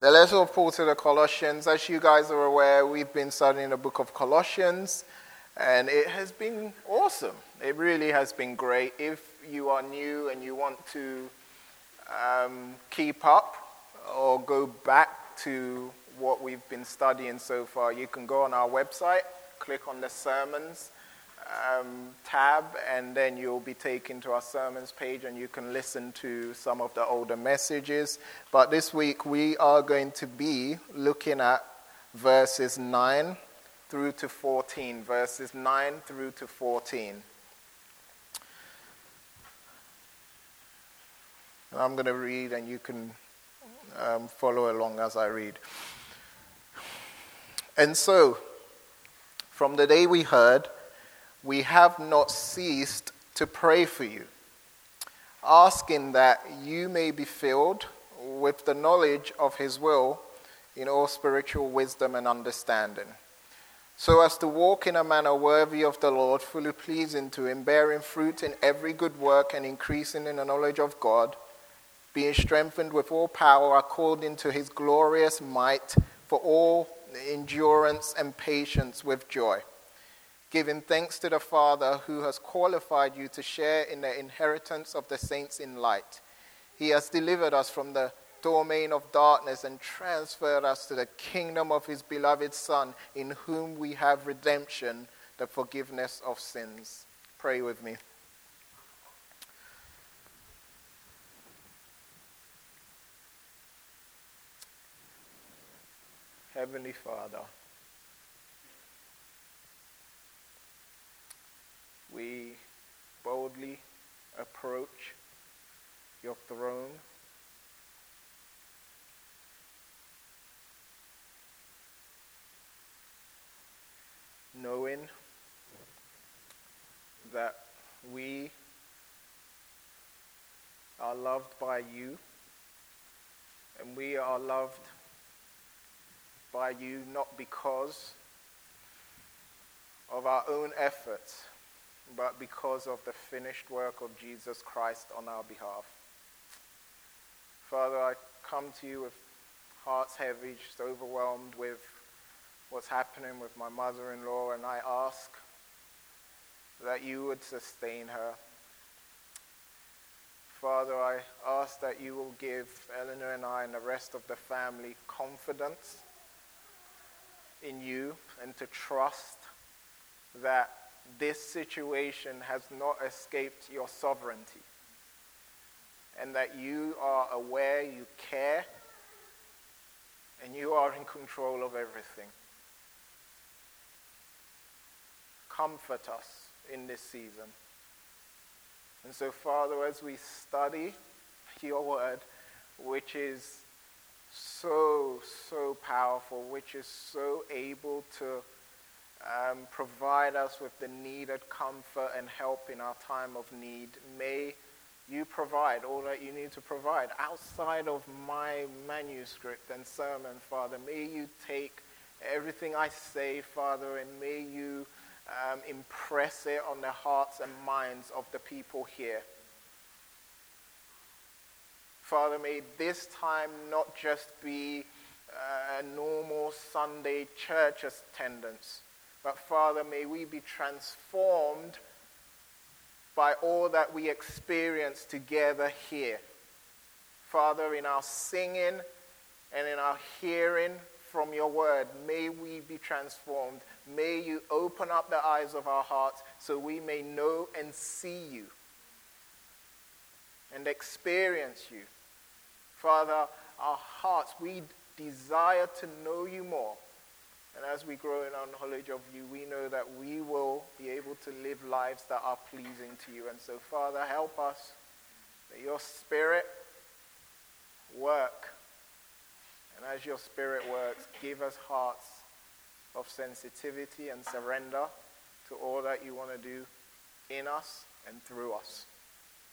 The letter of Paul to the Colossians, as you guys are aware, we've been studying the book of Colossians, and it has been awesome. It really has been great. If you are new and you want to um, keep up or go back to what we've been studying so far, you can go on our website, click on the sermons, um, tab, and then you'll be taken to our sermons page and you can listen to some of the older messages. But this week we are going to be looking at verses 9 through to 14. Verses 9 through to 14. I'm going to read and you can um, follow along as I read. And so, from the day we heard, we have not ceased to pray for you, asking that you may be filled with the knowledge of His will in all spiritual wisdom and understanding, so as to walk in a manner worthy of the Lord, fully pleasing to Him, bearing fruit in every good work and increasing in the knowledge of God, being strengthened with all power according to His glorious might for all endurance and patience with joy giving thanks to the Father who has qualified you to share in the inheritance of the saints in light. He has delivered us from the domain of darkness and transferred us to the kingdom of his beloved Son, in whom we have redemption, the forgiveness of sins. Pray with me. Heavenly Father, we boldly approach your throne. Knowing that we are loved by you and we are loved by you not because of our own efforts but because of the finished work of Jesus Christ on our behalf. Father, I come to you with hearts heavy, just overwhelmed with what's happening with my mother in law, and I ask that you would sustain her. Father, I ask that you will give Eleanor and I and the rest of the family confidence in you and to trust that this situation has not escaped your sovereignty, and that you are aware, you care, and you are in control of everything. Comfort us in this season. And so, Father, as we study your word, which is so, so powerful, which is so able to um, provide us with the needed comfort and help in our time of need. May you provide all that you need to provide outside of my manuscript and sermon, Father. May you take everything I say, Father, and may you um, impress it on the hearts and minds of the people here. Father, may this time not just be uh, a normal Sunday church attendance but Father, may we be transformed by all that we experience together here. Father, in our singing and in our hearing from your word, may we be transformed. May you open up the eyes of our hearts so we may know and see you and experience you. Father, our hearts, we desire to know you more. And as we grow in our knowledge of you, we know that we will be able to live lives that are pleasing to you. And so, Father, help us that your Spirit work. And as your Spirit works, give us hearts of sensitivity and surrender to all that you want to do in us and through us.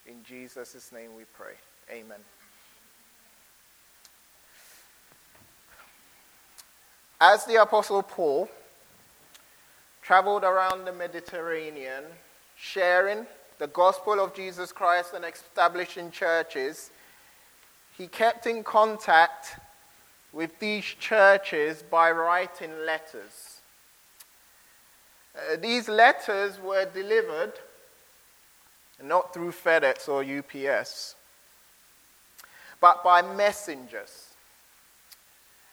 In Jesus' name we pray. Amen. As the Apostle Paul traveled around the Mediterranean, sharing the gospel of Jesus Christ and establishing churches, he kept in contact with these churches by writing letters. Uh, these letters were delivered not through FedEx or UPS, but by messengers.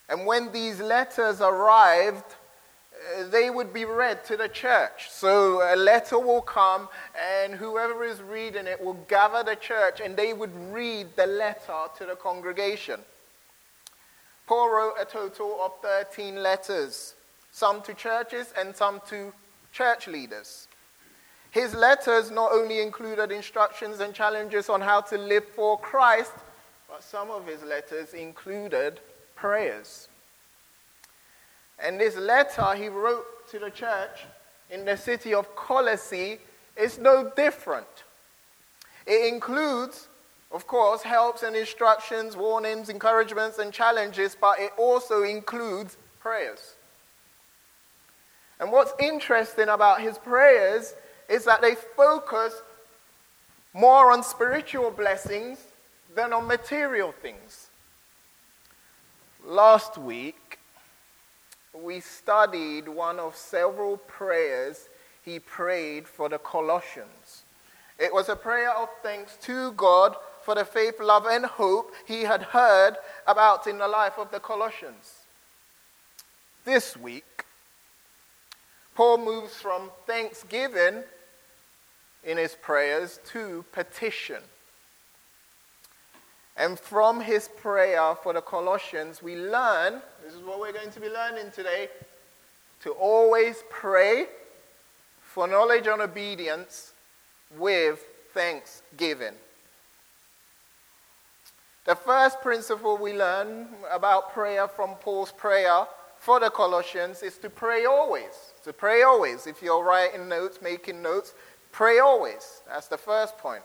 And when these letters arrived, uh, they would be read to the church. So a letter will come, and whoever is reading it will gather the church, and they would read the letter to the congregation. Paul wrote a total of 13 letters, some to churches and some to church leaders. His letters not only included instructions and challenges on how to live for Christ, but some of his letters included prayers. And this letter he wrote to the church in the city of Colossae is no different. It includes, of course, helps and instructions, warnings, encouragements, and challenges, but it also includes prayers. And what's interesting about his prayers is that they focus more on spiritual blessings than on material things. Last week, we studied one of several prayers he prayed for the Colossians. It was a prayer of thanks to God for the faith, love, and hope he had heard about in the life of the Colossians. This week, Paul moves from thanksgiving in his prayers to petition. And from his prayer for the Colossians, we learn this is what we're going to be learning today to always pray for knowledge and obedience with thanksgiving. The first principle we learn about prayer from Paul's prayer for the Colossians is to pray always. To pray always. If you're writing notes, making notes, Pray always. That's the first point.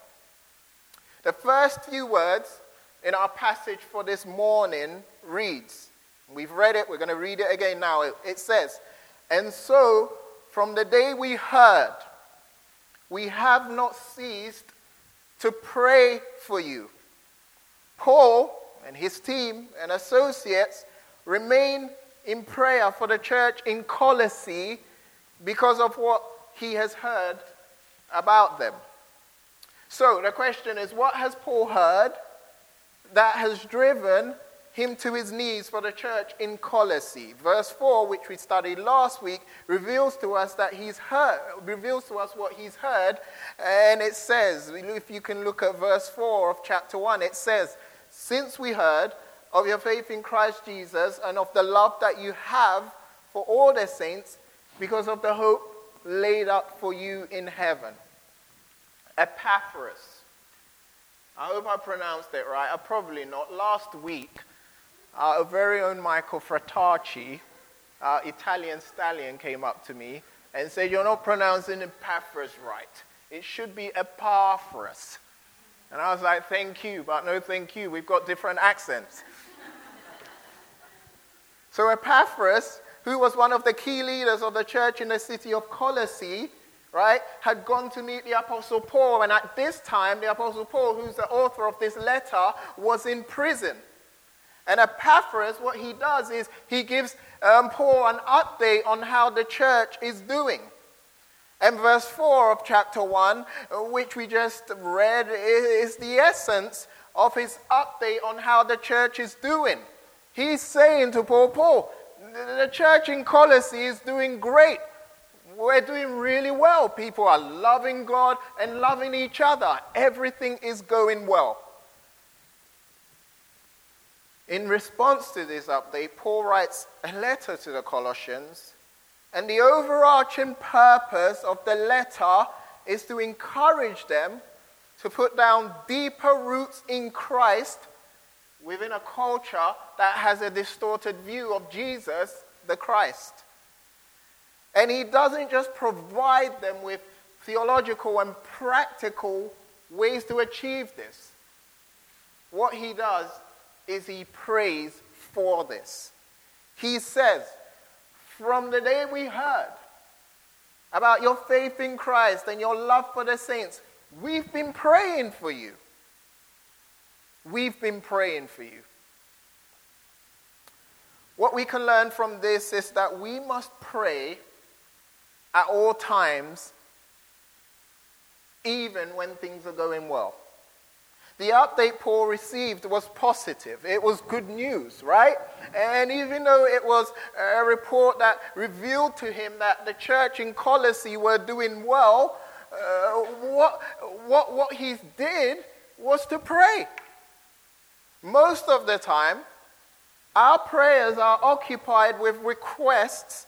The first few words in our passage for this morning reads, we've read it, we're going to read it again now. It, it says, And so, from the day we heard, we have not ceased to pray for you. Paul and his team and associates remain in prayer for the church in Colossae because of what he has heard about them. So the question is what has Paul heard that has driven him to his knees for the church in Colossae? Verse 4, which we studied last week, reveals to us that he's heard, reveals to us what he's heard. And it says, if you can look at verse 4 of chapter 1, it says, Since we heard of your faith in Christ Jesus and of the love that you have for all the saints because of the hope laid up for you in heaven. Epaphras. I hope I pronounced it right. I probably not. Last week, uh, our very own Michael Fratacci, our uh, Italian stallion, came up to me and said, You're not pronouncing Epaphras right. It should be Epaphras. And I was like, Thank you, but no thank you. We've got different accents. so Epaphras who was one of the key leaders of the church in the city of Colossae, right, had gone to meet the Apostle Paul. And at this time, the Apostle Paul, who's the author of this letter, was in prison. And Epaphras, what he does is he gives um, Paul an update on how the church is doing. And verse 4 of chapter 1, which we just read, is the essence of his update on how the church is doing. He's saying to Paul, Paul, the church in Colossae is doing great. We're doing really well. People are loving God and loving each other. Everything is going well. In response to this update, Paul writes a letter to the Colossians, and the overarching purpose of the letter is to encourage them to put down deeper roots in Christ within a culture that has a distorted view of Jesus, the Christ. And he doesn't just provide them with theological and practical ways to achieve this. What he does is he prays for this. He says, From the day we heard about your faith in Christ and your love for the saints, we've been praying for you. We've been praying for you. What we can learn from this is that we must pray at all times, even when things are going well. The update Paul received was positive. It was good news, right? And even though it was a report that revealed to him that the church in Colossae were doing well, uh, what, what, what he did was to pray. Most of the time, our prayers are occupied with requests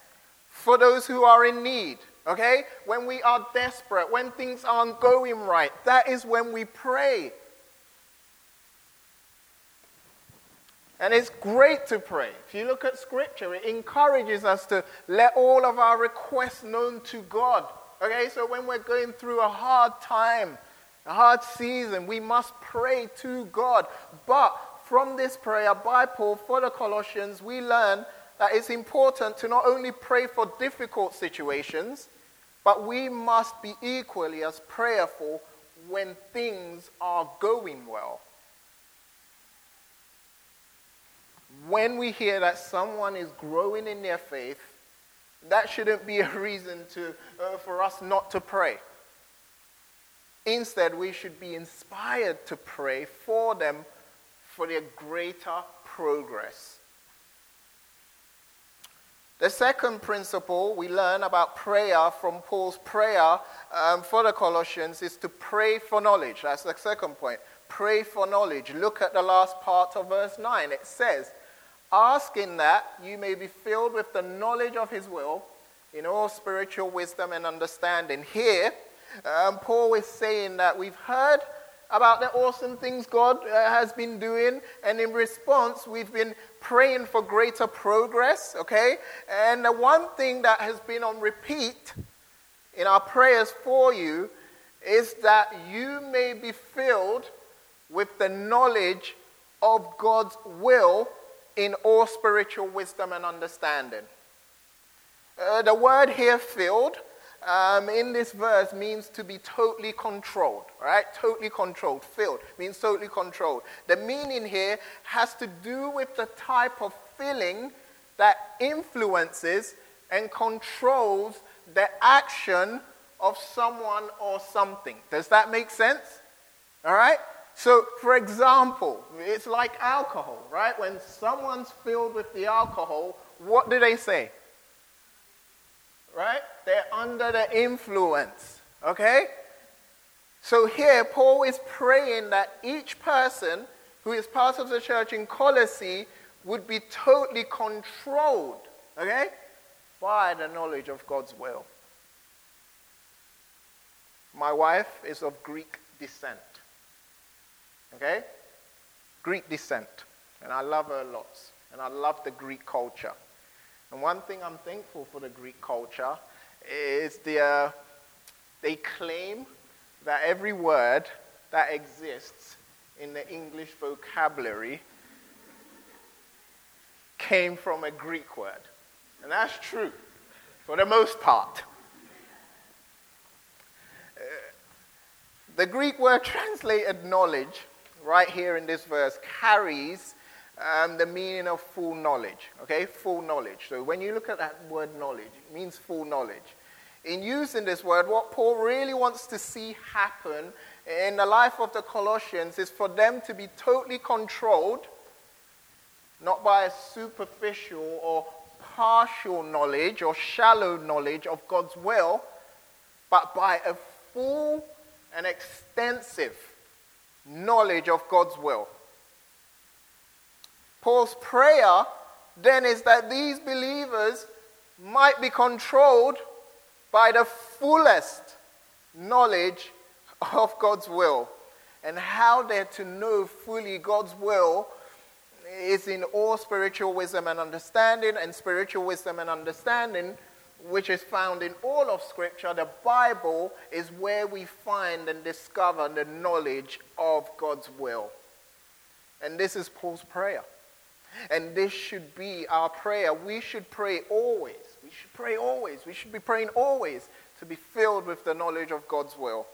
for those who are in need. Okay? When we are desperate, when things aren't going right, that is when we pray. And it's great to pray. If you look at Scripture, it encourages us to let all of our requests known to God. Okay, so when we're going through a hard time, a hard season, we must pray to God. But from this prayer by Paul for the Colossians, we learn that it's important to not only pray for difficult situations, but we must be equally as prayerful when things are going well. when we hear that someone is growing in their faith, that shouldn't be a reason to, uh, for us not to pray. Instead, we should be inspired to pray for them for their greater progress. The second principle we learn about prayer from Paul's prayer um, for the Colossians is to pray for knowledge. That's the second point. Pray for knowledge. Look at the last part of verse 9. It says, asking that you may be filled with the knowledge of his will in all spiritual wisdom and understanding. Here, um, Paul is saying that we've heard about the awesome things God uh, has been doing, and in response, we've been praying for greater progress, okay? And the one thing that has been on repeat in our prayers for you is that you may be filled with the knowledge of God's will in all spiritual wisdom and understanding. Uh, the word here, filled, um, in this verse means to be totally controlled, right? Totally controlled. Filled means totally controlled. The meaning here has to do with the type of feeling that influences and controls the action of someone or something. Does that make sense? All right? So, for example, it's like alcohol, right? When someone's filled with the alcohol, what do they say? Right? They're under the influence, okay? So here, Paul is praying that each person who is part of the church in Colossae would be totally controlled, okay, by the knowledge of God's will. My wife is of Greek descent. Okay? Greek descent. And I love her lots. And I love the Greek culture. And one thing I'm thankful for the Greek culture is the, uh, they claim that every word that exists in the English vocabulary came from a Greek word. And that's true for the most part. Uh, the Greek word translated knowledge right here in this verse carries um, the meaning of full knowledge. Okay, full knowledge. So when you look at that word knowledge, it means full knowledge. In using this word, what Paul really wants to see happen in the life of the Colossians is for them to be totally controlled, not by a superficial or partial knowledge or shallow knowledge of God's will, but by a full and extensive knowledge of God's will. Paul's prayer then is that these believers might be controlled by the fullest knowledge of God's will. And how they're to know fully God's will is in all spiritual wisdom and understanding, and spiritual wisdom and understanding which is found in all of Scripture, the Bible is where we find and discover the knowledge of God's will. And this is Paul's prayer. And this should be our prayer. We should pray always. We should pray always. We should be praying always to be filled with the knowledge of God's will.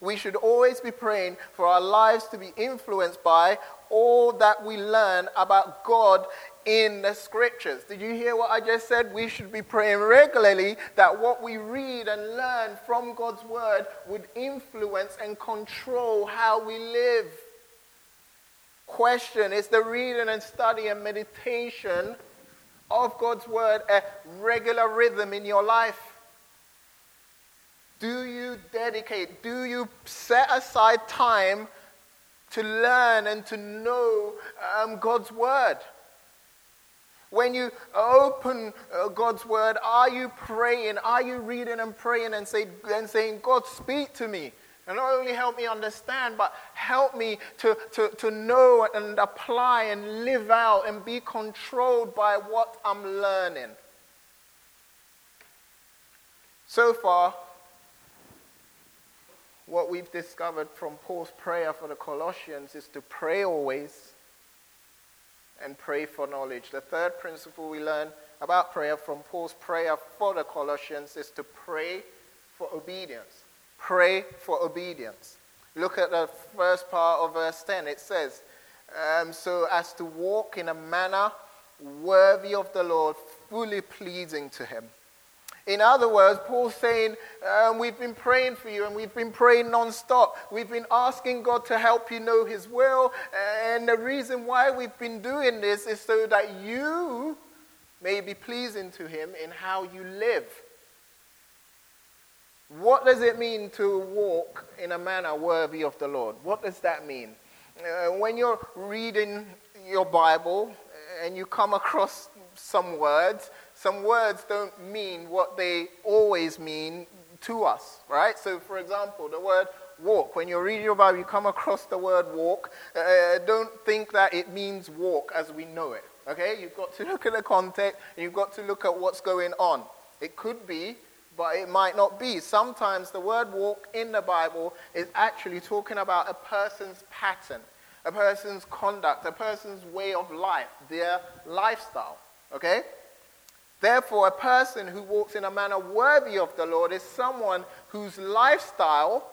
We should always be praying for our lives to be influenced by all that we learn about God in the scriptures. Did you hear what I just said? We should be praying regularly that what we read and learn from God's word would influence and control how we live. Question Is the reading and study and meditation of God's word a regular rhythm in your life? Do you dedicate, do you set aside time to learn and to know um, God's word? When you open uh, God's word, are you praying? Are you reading and praying and, say, and saying, God, speak to me? And not only help me understand, but help me to, to, to know and apply and live out and be controlled by what I'm learning. So far, what we've discovered from Paul's prayer for the Colossians is to pray always and pray for knowledge. The third principle we learn about prayer from Paul's prayer for the Colossians is to pray for obedience. Pray for obedience. Look at the first part of verse 10. It says, um, So as to walk in a manner worthy of the Lord, fully pleasing to him in other words, Paul's saying, um, We've been praying for you and we've been praying non-stop. We've been asking God to help you know His will. And the reason why we've been doing this is so that you may be pleasing to Him in how you live. What does it mean to walk in a manner worthy of the Lord? What does that mean? Uh, when you're reading your Bible and you come across some words, some words don't mean what they always mean to us, right? So, for example, the word walk, when you're reading your Bible, you come across the word walk, uh, don't think that it means walk as we know it, okay? You've got to look at the context and you've got to look at what's going on. It could be, but it might not be. Sometimes the word walk in the Bible is actually talking about a person's pattern, a person's conduct, a person's way of life, their lifestyle, okay? Therefore, a person who walks in a manner worthy of the Lord is someone whose lifestyle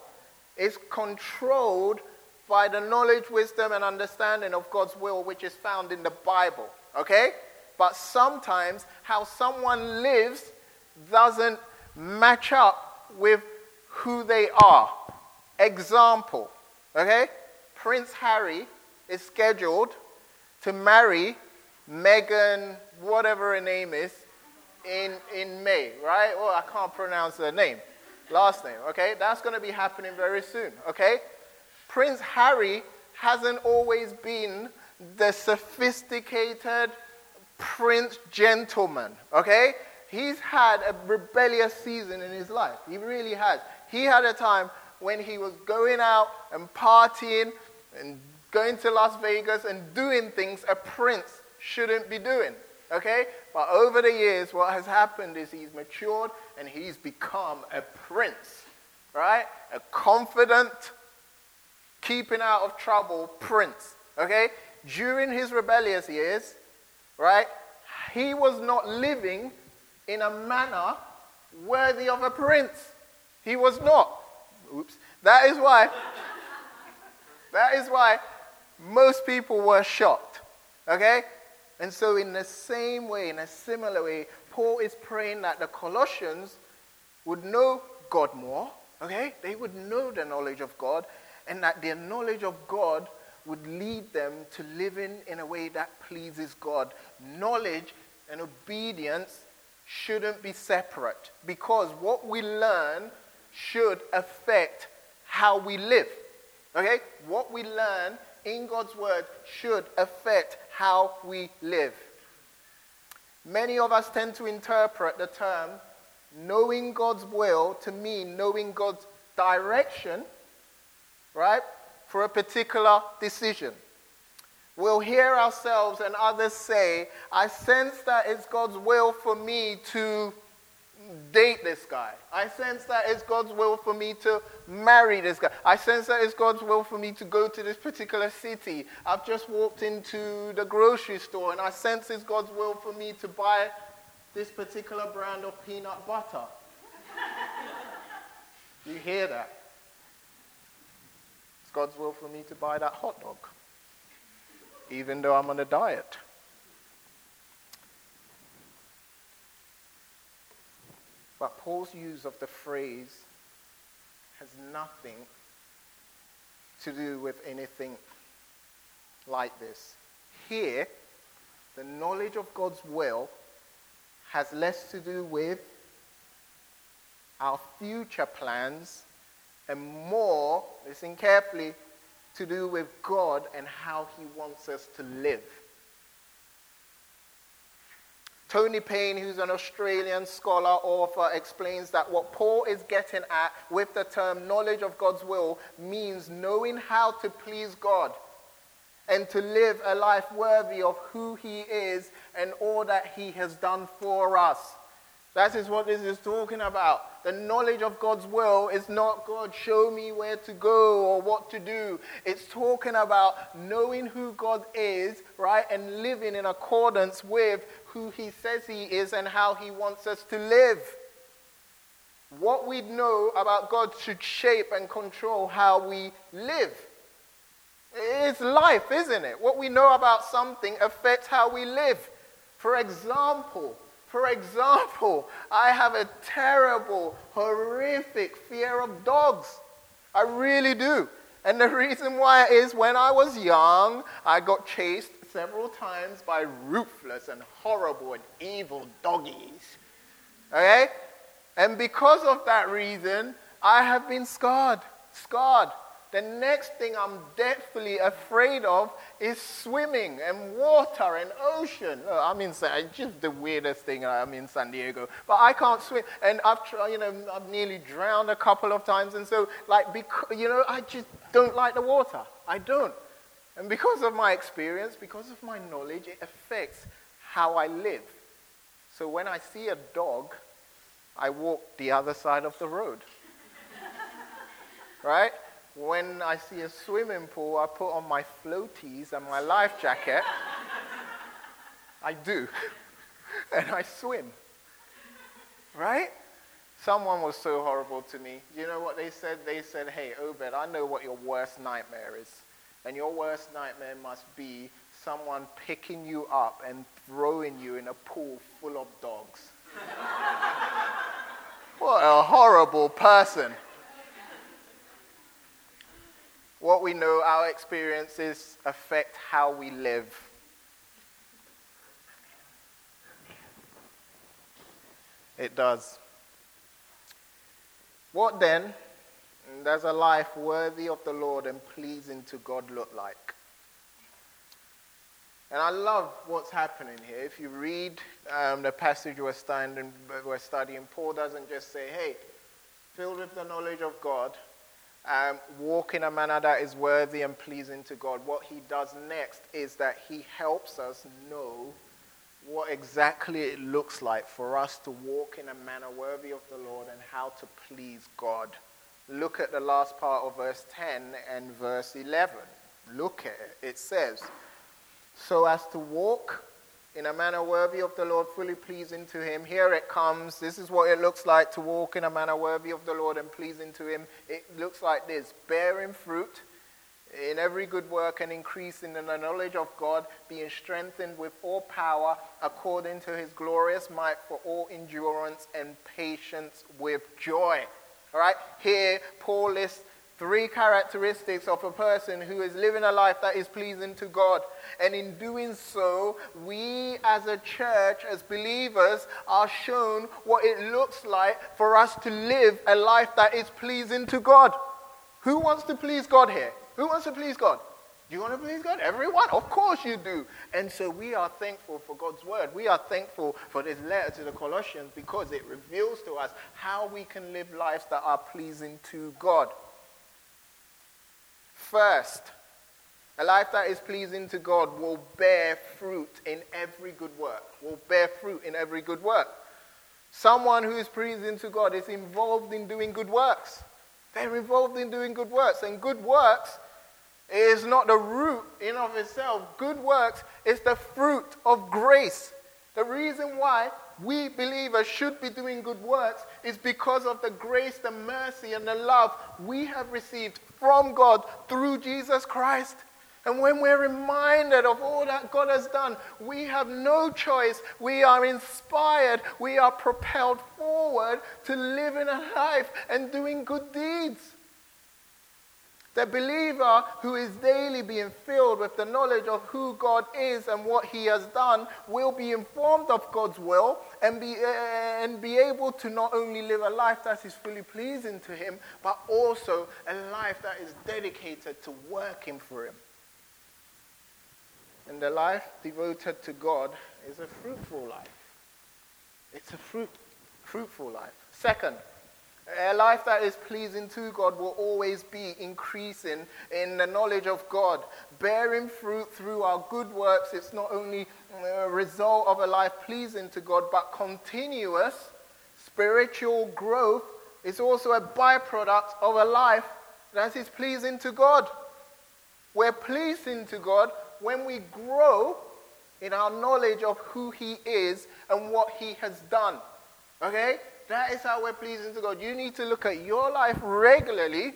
is controlled by the knowledge, wisdom, and understanding of God's will, which is found in the Bible. Okay? But sometimes how someone lives doesn't match up with who they are. Example, okay? Prince Harry is scheduled to marry Meghan, whatever her name is, in, in May, right? Well, I can't pronounce her name, last name, okay? That's going to be happening very soon, okay? Prince Harry hasn't always been the sophisticated prince gentleman, okay? He's had a rebellious season in his life. He really has. He had a time when he was going out and partying and going to Las Vegas and doing things a prince shouldn't be doing. Okay? But over the years, what has happened is he's matured and he's become a prince. Right? A confident, keeping out of trouble prince. Okay? During his rebellious years, right, he was not living in a manner worthy of a prince. He was not. Oops. That is why, that is why most people were shocked. Okay? And so, in the same way, in a similar way, Paul is praying that the Colossians would know God more, okay? They would know the knowledge of God, and that their knowledge of God would lead them to living in a way that pleases God. Knowledge and obedience shouldn't be separate because what we learn should affect how we live. Okay? What we learn in God's word should affect how we live. Many of us tend to interpret the term knowing God's will to mean knowing God's direction, right, for a particular decision. We'll hear ourselves and others say, I sense that it's God's will for me to date this guy. I sense that it's God's will for me to marry this guy. I sense that it's God's will for me to go to this particular city. I've just walked into the grocery store and I sense it's God's will for me to buy this particular brand of peanut butter. you hear that? It's God's will for me to buy that hot dog, even though I'm on a diet. But Paul's use of the phrase has nothing to do with anything like this. Here, the knowledge of God's will has less to do with our future plans and more, listen carefully, to do with God and how He wants us to live. Tony Payne, who's an Australian scholar, author, explains that what Paul is getting at with the term knowledge of God's will means knowing how to please God and to live a life worthy of who He is and all that He has done for us. That is what this is talking about. The knowledge of God's will is not God, show me where to go or what to do. It's talking about knowing who God is, right, and living in accordance with who He says He is and how He wants us to live. What we know about God should shape and control how we live. It's life, isn't it? What we know about something affects how we live. For example, for example, I have a terrible, horrific fear of dogs. I really do. And the reason why is when I was young, I got chased several times by ruthless and horrible and evil doggies. Okay? And because of that reason, I have been scarred. Scarred. The next thing I'm deathly afraid of is swimming and water and ocean. I'm in San, just the weirdest thing. Uh, I'm in San Diego, but I can't swim, and I've tried, you know I've nearly drowned a couple of times, and so like because, you know I just don't like the water. I don't, and because of my experience, because of my knowledge, it affects how I live. So when I see a dog, I walk the other side of the road. right? When I see a swimming pool, I put on my floaties and my life jacket. I do. and I swim. Right? Someone was so horrible to me. You know what they said? They said, Hey, Obed, I know what your worst nightmare is. And your worst nightmare must be someone picking you up and throwing you in a pool full of dogs. what a horrible person what we know, our experiences affect how we live. It does. What then does a life worthy of the Lord and pleasing to God look like? And I love what's happening here. If you read um, the passage we're studying, we're studying, Paul doesn't just say, hey, filled with the knowledge of God, um, walk in a manner that is worthy and pleasing to God. What he does next is that he helps us know what exactly it looks like for us to walk in a manner worthy of the Lord and how to please God. Look at the last part of verse 10 and verse 11. Look at it. It says, So as to walk in a manner worthy of the Lord, fully pleasing to Him. Here it comes. This is what it looks like to walk in a manner worthy of the Lord and pleasing to Him. It looks like this bearing fruit in every good work and increasing in the knowledge of God, being strengthened with all power according to His glorious might for all endurance and patience with joy. All right, here Paul lists three characteristics of a person who is living a life that is pleasing to God. And in doing so, we as a church, as believers, are shown what it looks like for us to live a life that is pleasing to God. Who wants to please God here? Who wants to please God? Do you want to please God? Everyone? Of course you do. And so we are thankful for God's word. We are thankful for this letter to the Colossians because it reveals to us how we can live lives that are pleasing to God. First, a life that is pleasing to God will bear fruit in every good work. Will bear fruit in every good work. Someone who is pleasing to God is involved in doing good works. They're involved in doing good works. And good works is not the root in of itself. Good works is the fruit of grace. The reason why we believers should be doing good works is because of the grace, the mercy, and the love we have received from God through Jesus Christ. And when we're reminded of all that God has done, we have no choice. We are inspired. We are propelled forward to living a life and doing good deeds. The believer who is daily being filled with the knowledge of who God is and what he has done will be informed of God's will and be, uh, and be able to not only live a life that is fully pleasing to him, but also a life that is dedicated to working for him. And the life devoted to God is a fruitful life. It's a fruit, fruitful life. Second, a life that is pleasing to God will always be increasing in the knowledge of God, bearing fruit through our good works. It's not only a result of a life pleasing to God, but continuous spiritual growth is also a byproduct of a life that is pleasing to God. We're pleasing to God when we grow in our knowledge of who He is and what He has done. Okay? That is how we're pleasing to God. You need to look at your life regularly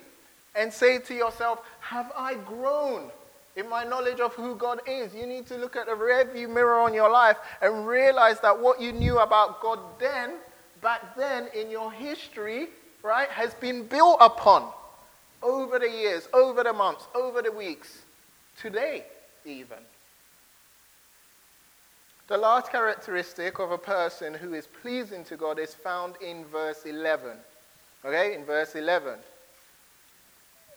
and say to yourself, Have I grown in my knowledge of who God is? You need to look at the rearview mirror on your life and realize that what you knew about God then, back then in your history, right, has been built upon over the years, over the months, over the weeks, today, even. The last characteristic of a person who is pleasing to God is found in verse 11. Okay, in verse 11.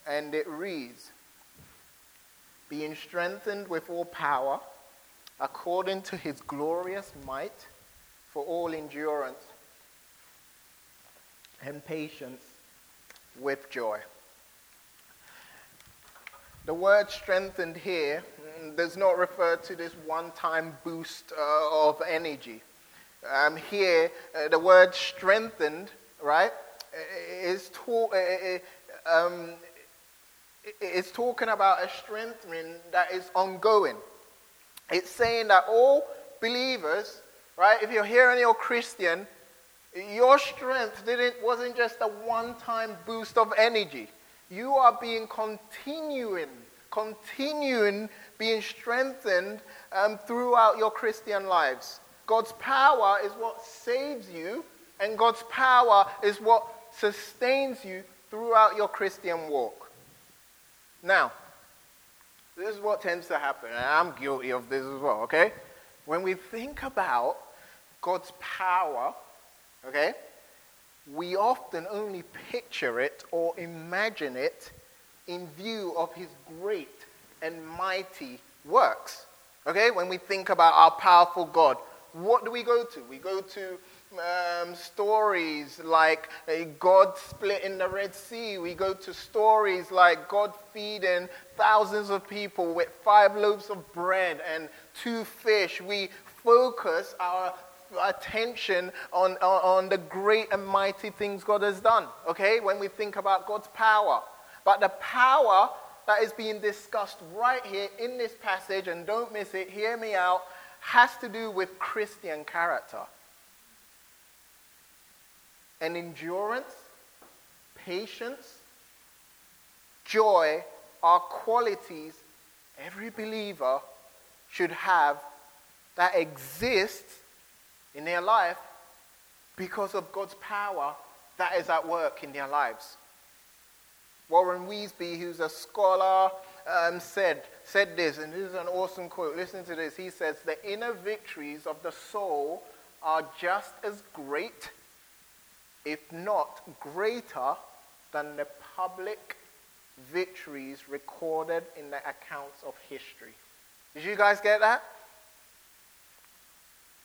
And it reads Being strengthened with all power, according to his glorious might, for all endurance and patience with joy. The word strengthened here does not refer to this one time boost uh, of energy. Um, here, uh, the word strengthened, right, is, uh, um, is talking about a strengthening that is ongoing. It's saying that all believers, right, if you're here and you're Christian, your strength didn't, wasn't just a one time boost of energy. You are being continuing, continuing being strengthened um, throughout your Christian lives. God's power is what saves you, and God's power is what sustains you throughout your Christian walk. Now, this is what tends to happen, and I'm guilty of this as well, okay? When we think about God's power, okay, we often only picture it or imagine it in view of his great and mighty works. Okay, when we think about our powerful God, what do we go to? We go to um, stories like uh, God splitting the Red Sea. We go to stories like God feeding thousands of people with five loaves of bread and two fish. We focus our attention on, on, the great and mighty things God has done, okay, when we think about God's power. But the power that is being discussed right here in this passage, and don't miss it, hear me out, has to do with Christian character. And endurance, patience, joy are qualities every believer should have that exist in their life because of God's power that is at work in their lives. Warren Wiersbe, who's a scholar, um, said, said this, and this is an awesome quote. Listen to this. He says, The inner victories of the soul are just as great, if not greater, than the public victories recorded in the accounts of history. Did you guys get that?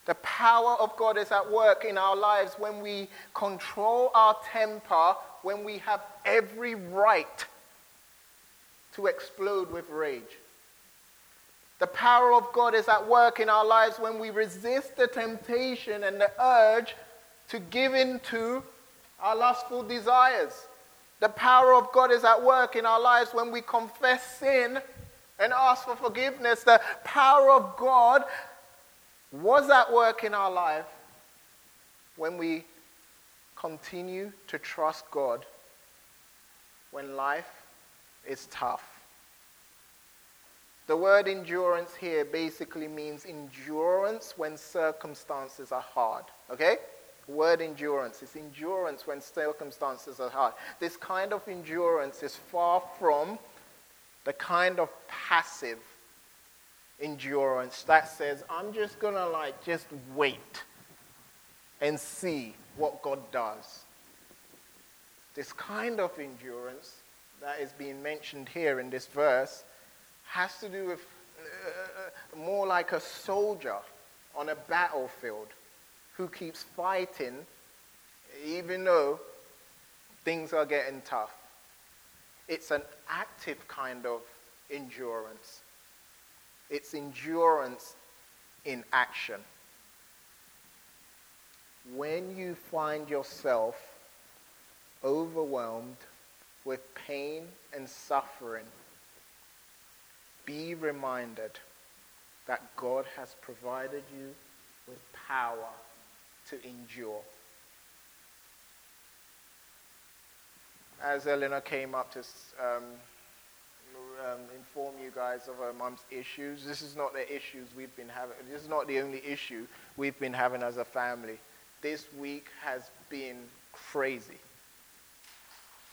The power of God is at work in our lives when we control our temper when we have every right to explode with rage. The power of God is at work in our lives when we resist the temptation and the urge to give in to our lustful desires. The power of God is at work in our lives when we confess sin and ask for forgiveness. The power of God was at work in our life when we continue to trust God when life is tough. The word endurance here basically means endurance when circumstances are hard. Okay? Word endurance is endurance when circumstances are hard. This kind of endurance is far from the kind of passive endurance that says, I'm just going to like just wait and see what God does. This kind of endurance that is being mentioned here in this verse has to do with uh, more like a soldier on a battlefield who keeps fighting even though things are getting tough. It's an active kind of endurance. It's endurance in action. When you find yourself overwhelmed with pain and suffering, be reminded that God has provided you with power to endure. As Eleanor came up to um, um, inform you guys of our mom's issues, this is not the issues we've been having. This is not the only issue we've been having as a family. This week has been crazy.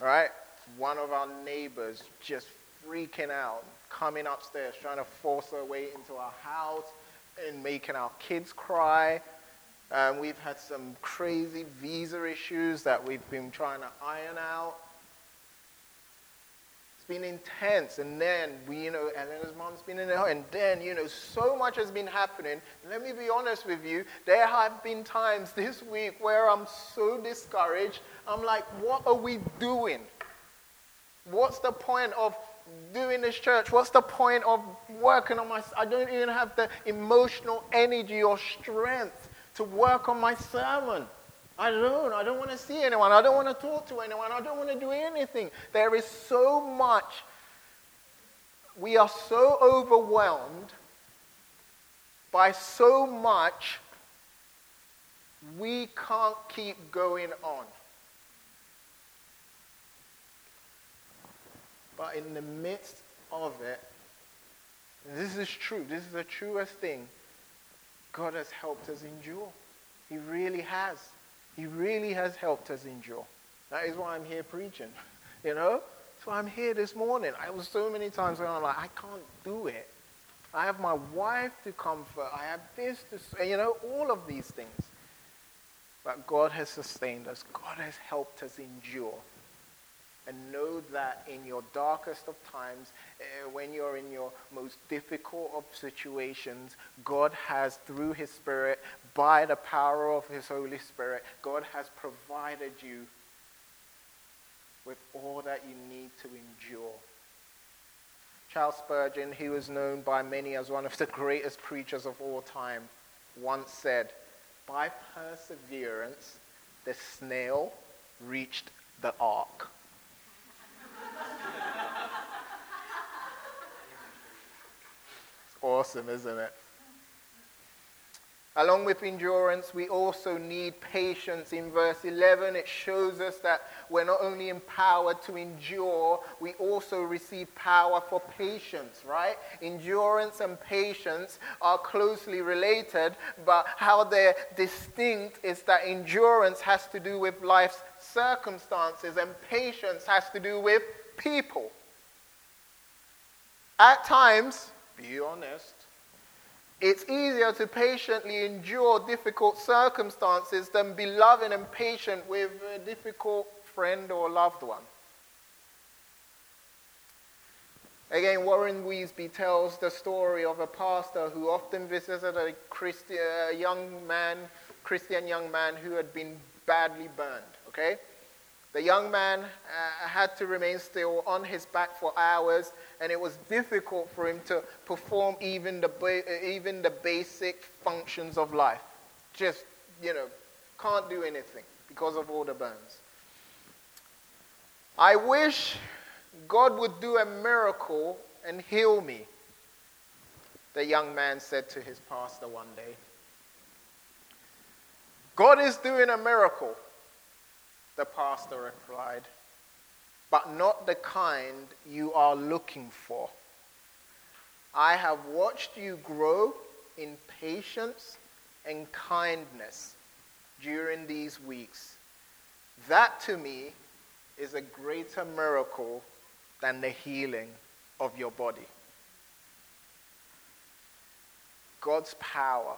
All right? One of our neighbors just freaking out, coming upstairs, trying to force her way into our house and making our kids cry. Um, we've had some crazy visa issues that we've been trying to iron out. Been intense. And then, we, you know, Eleanor's mom's been in there. And then, you know, so much has been happening. Let me be honest with you. There have been times this week where I'm so discouraged. I'm like, what are we doing? What's the point of doing this church? What's the point of working on my? I don't even have the emotional energy or strength to work on my sermon. I don't. I don't want to see anyone. I don't want to talk to anyone. I don't want to do anything. There is so much. We are so overwhelmed by so much, we can't keep going on. But in the midst of it, this is true, this is the truest thing. God has helped us endure. He really has. He really has helped us endure. That is why I'm here preaching. You know? So I'm here this morning. I was so many times when I'm like, I can't do it. I have my wife to comfort. I have this to, say, you know, all of these things. But God has sustained us. God has helped us endure and know that in your darkest of times, uh, when you're in your most difficult of situations, God has, through His Spirit, by the power of His Holy Spirit, God has provided you with all that you need to endure. Charles Spurgeon, who was known by many as one of the greatest preachers of all time, once said, By perseverance, the snail reached the ark. Awesome, isn't it? Along with endurance, we also need patience. In verse 11, it shows us that we're not only empowered to endure, we also receive power for patience, right? Endurance and patience are closely related, but how they're distinct is that endurance has to do with life's circumstances and patience has to do with people. At times, be honest, it's easier to patiently endure difficult circumstances than be loving and patient with a difficult friend or loved one. Again, Warren Wiersbe tells the story of a pastor who often visited a, Christi- a young man, Christian young man who had been badly burned. Okay? The young man uh, had to remain still on his back for hours, and it was difficult for him to perform even the, ba- even the basic functions of life. Just, you know, can't do anything because of all the burns. I wish God would do a miracle and heal me, the young man said to his pastor one day. God is doing a miracle the pastor replied, but not the kind you are looking for. I have watched you grow in patience and kindness during these weeks. That to me is a greater miracle than the healing of your body. God's power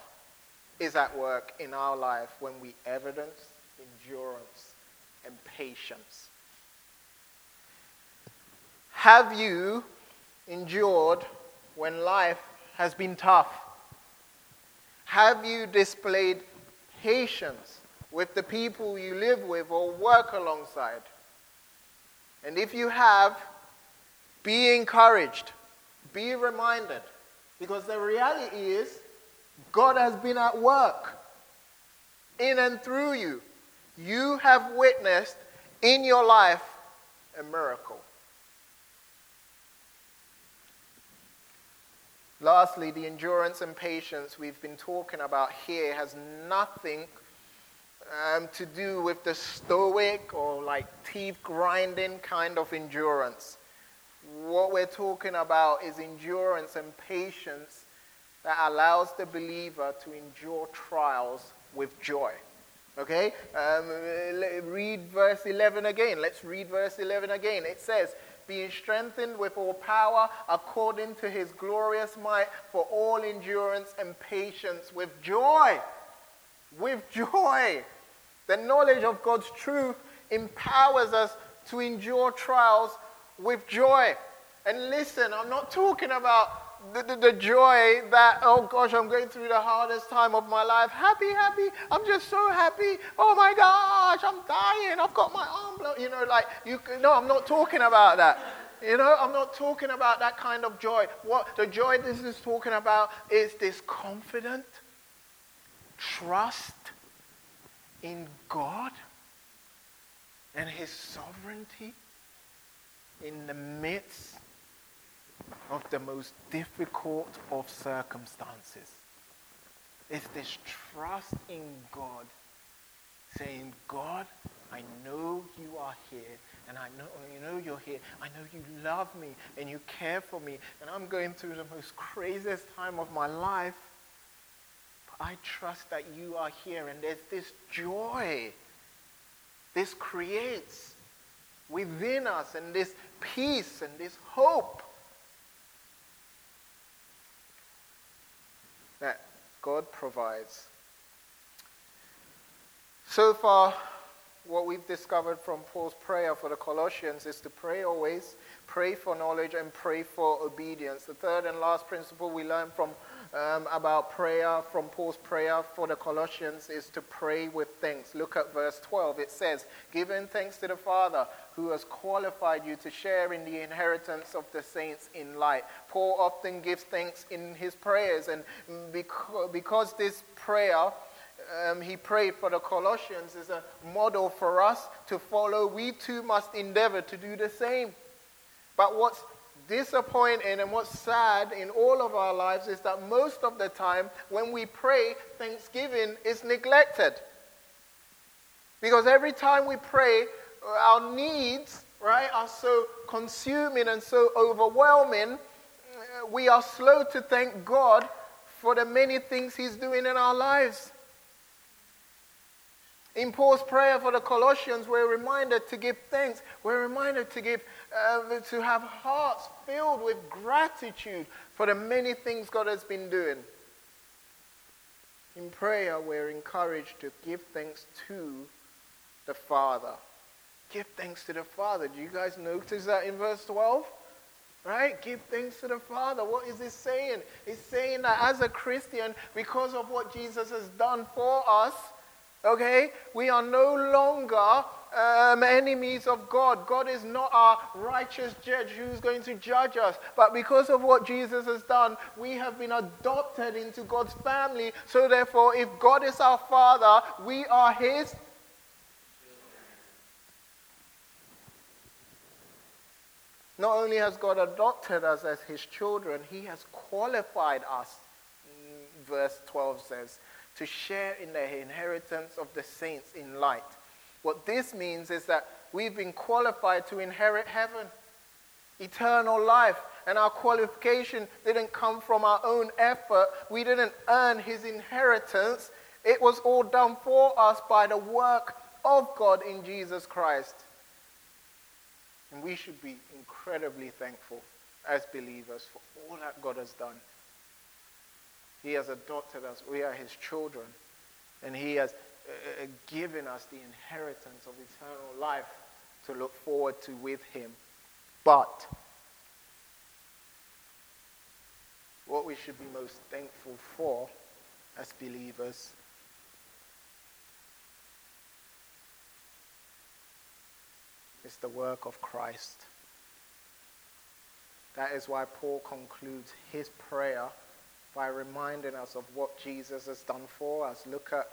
is at work in our life when we evidence endurance Have you endured when life has been tough? Have you displayed patience with the people you live with or work alongside? And if you have, be encouraged, be reminded, because the reality is God has been at work in and through you. You have witnessed in your life a miracle. Lastly, the endurance and patience we've been talking about here has nothing um, to do with the stoic or like teeth grinding kind of endurance. What we're talking about is endurance and patience that allows the believer to endure trials with joy. Okay? Um, read verse 11 again. Let's read verse 11 again. It says, being strengthened with all power according to his glorious might for all endurance and patience with joy. With joy. The knowledge of God's truth empowers us to endure trials with joy. And listen, I'm not talking about the, the, the, joy that, oh gosh, I'm going through the hardest time of my life. Happy, happy. I'm just so happy. Oh my gosh, I'm dying. I've got my arm blown. You know, like, you, no, I'm not talking about that. You know, I'm not talking about that kind of joy. What the joy this is talking about is this confident trust in God and His sovereignty in the midst of the most difficult of circumstances. It's this trust in God, saying, God, I know you are here, and I know you know you're here. I know you love me and you care for me, and I'm going through the most craziest time of my life. But I trust that you are here, and there's this joy. This creates within us, and this peace and this hope that God provides. So far, what we've discovered from Paul's prayer for the Colossians is to pray always, pray for knowledge, and pray for obedience. The third and last principle we learn from um, about prayer, from Paul's prayer for the Colossians, is to pray with thanks. Look at verse 12. It says, Giving thanks to the Father who has qualified you to share in the inheritance of the saints in light. Paul often gives thanks in his prayers, and because, because this prayer, um, he prayed for the Colossians, is a model for us to follow. We too must endeavor to do the same. But what's disappointing and what's sad in all of our lives is that most of the time when we pray, thanksgiving is neglected. Because every time we pray, uh, our needs, right, are so consuming and so overwhelming, uh, we are slow to thank God for the many things He's doing in our lives. In Paul's prayer for the Colossians, we're reminded to give thanks. We're reminded to give, uh, to have hearts filled with gratitude for the many things God has been doing. In prayer, we're encouraged to give thanks to the Father. Give thanks to the Father. Do you guys notice that in verse 12? Right? Give thanks to the Father. What is this saying? It's saying that as a Christian, because of what Jesus has done for us, okay, we are no longer um, enemies of God. God is not our righteous judge who's going to judge us. But because of what Jesus has done, we have been adopted into God's family. So therefore, if God is our Father, we are His Not only has God adopted us as his children, he has qualified us, verse 12 says, to share in the inheritance of the saints in light. What this means is that we've been qualified to inherit heaven, eternal life. and our qualification didn't come from our own effort. We didn't earn his inheritance. It was all done for us by the work of God in Jesus Christ. And we should be incredibly thankful as believers for all that God has done. He has adopted us, we are his children, and he has uh, uh given us the inheritance of eternal life to look forward to with him. But what we should be most thankful for as believers is the work of Christ. That is why Paul concludes his prayer by reminding us of what Jesus has done for us. Look at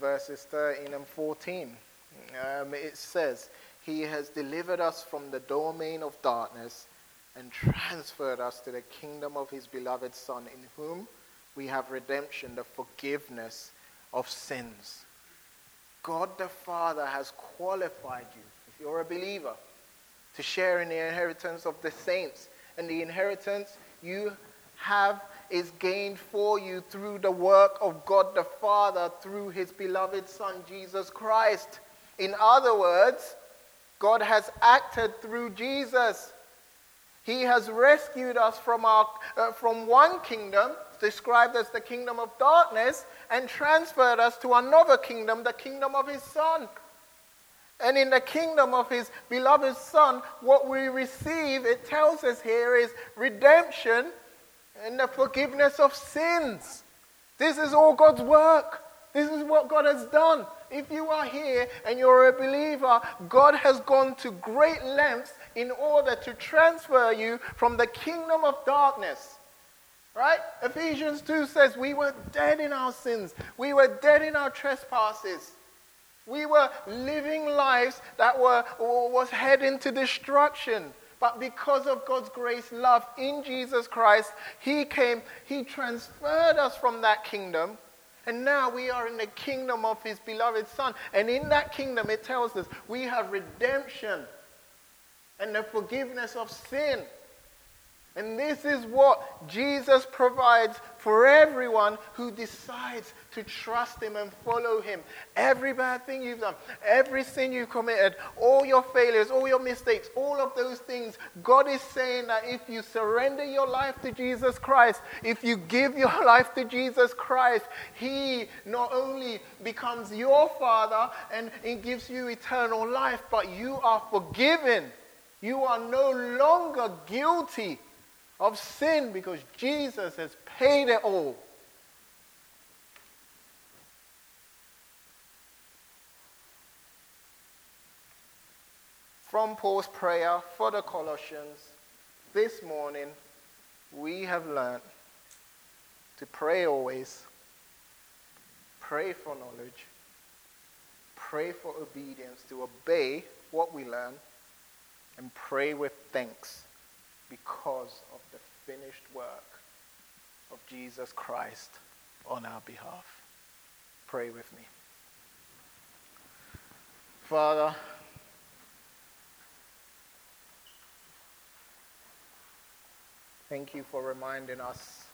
verses 13 and 14. Um, it says, He has delivered us from the domain of darkness and transferred us to the kingdom of His beloved Son, in whom we have redemption, the forgiveness of sins. God the Father has qualified you if you're a believer, to share in the inheritance of the saints. And the inheritance you have is gained for you through the work of God the Father, through his beloved Son, Jesus Christ. In other words, God has acted through Jesus. He has rescued us from, our, uh, from one kingdom, described as the kingdom of darkness, and transferred us to another kingdom, the kingdom of his Son. And in the kingdom of his beloved Son, what we receive, it tells us here, is redemption and the forgiveness of sins. This is all God's work. This is what God has done. If you are here and you're a believer, God has gone to great lengths in order to transfer you from the kingdom of darkness. Right? Ephesians 2 says, We were dead in our sins, we were dead in our trespasses. We were living lives that were was heading to destruction. But because of God's grace, love in Jesus Christ, He came, He transferred us from that kingdom. And now we are in the kingdom of His beloved Son. And in that kingdom, it tells us we have redemption and the forgiveness of sin. And this is what Jesus provides for everyone who decides to trust Him and follow Him. Every bad thing you've done, every sin you've committed, all your failures, all your mistakes, all of those things, God is saying that if you surrender your life to Jesus Christ, if you give your life to Jesus Christ, He not only becomes your Father and gives you eternal life, but you are forgiven. You are no longer guilty of sin because Jesus has paid it all. From Paul's prayer for the Colossians, this morning we have learned to pray always, pray for knowledge, pray for obedience, to obey what we learn, and pray with thanks because of finished work of Jesus Christ on our behalf. Pray with me. Father, thank you for reminding us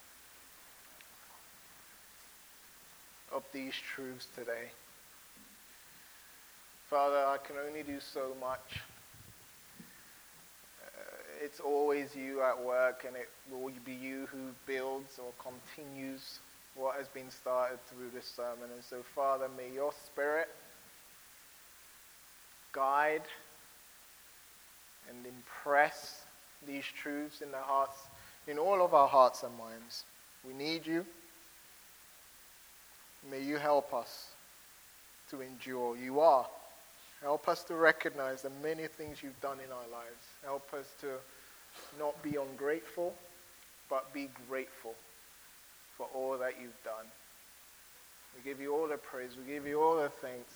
of these truths today. Father, I can only do so much it's always you at work, and it will be you who builds or continues what has been started through this sermon. And so, Father, may your Spirit guide and impress these truths in the hearts, in all of our hearts and minds. We need you. May you help us to endure. You are Help us to recognize the many things you've done in our lives. Help us to not be ungrateful, but be grateful for all that you've done. We give you all the praise. We give you all the thanks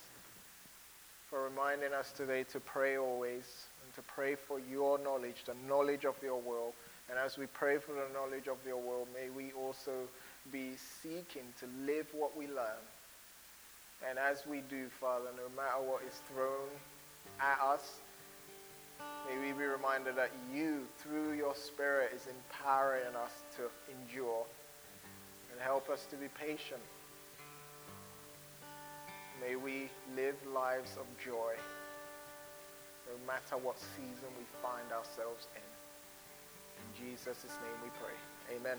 for reminding us today to pray always and to pray for your knowledge, the knowledge of your will. And as we pray for the knowledge of your will, may we also be seeking to live what we learn and as we do, Father, no matter what is thrown at us, May we be reminded that you, through your Spirit, is empowering us to endure and help us to be patient. May we live lives of joy no matter what season we find ourselves in. In Jesus' name we pray. Amen.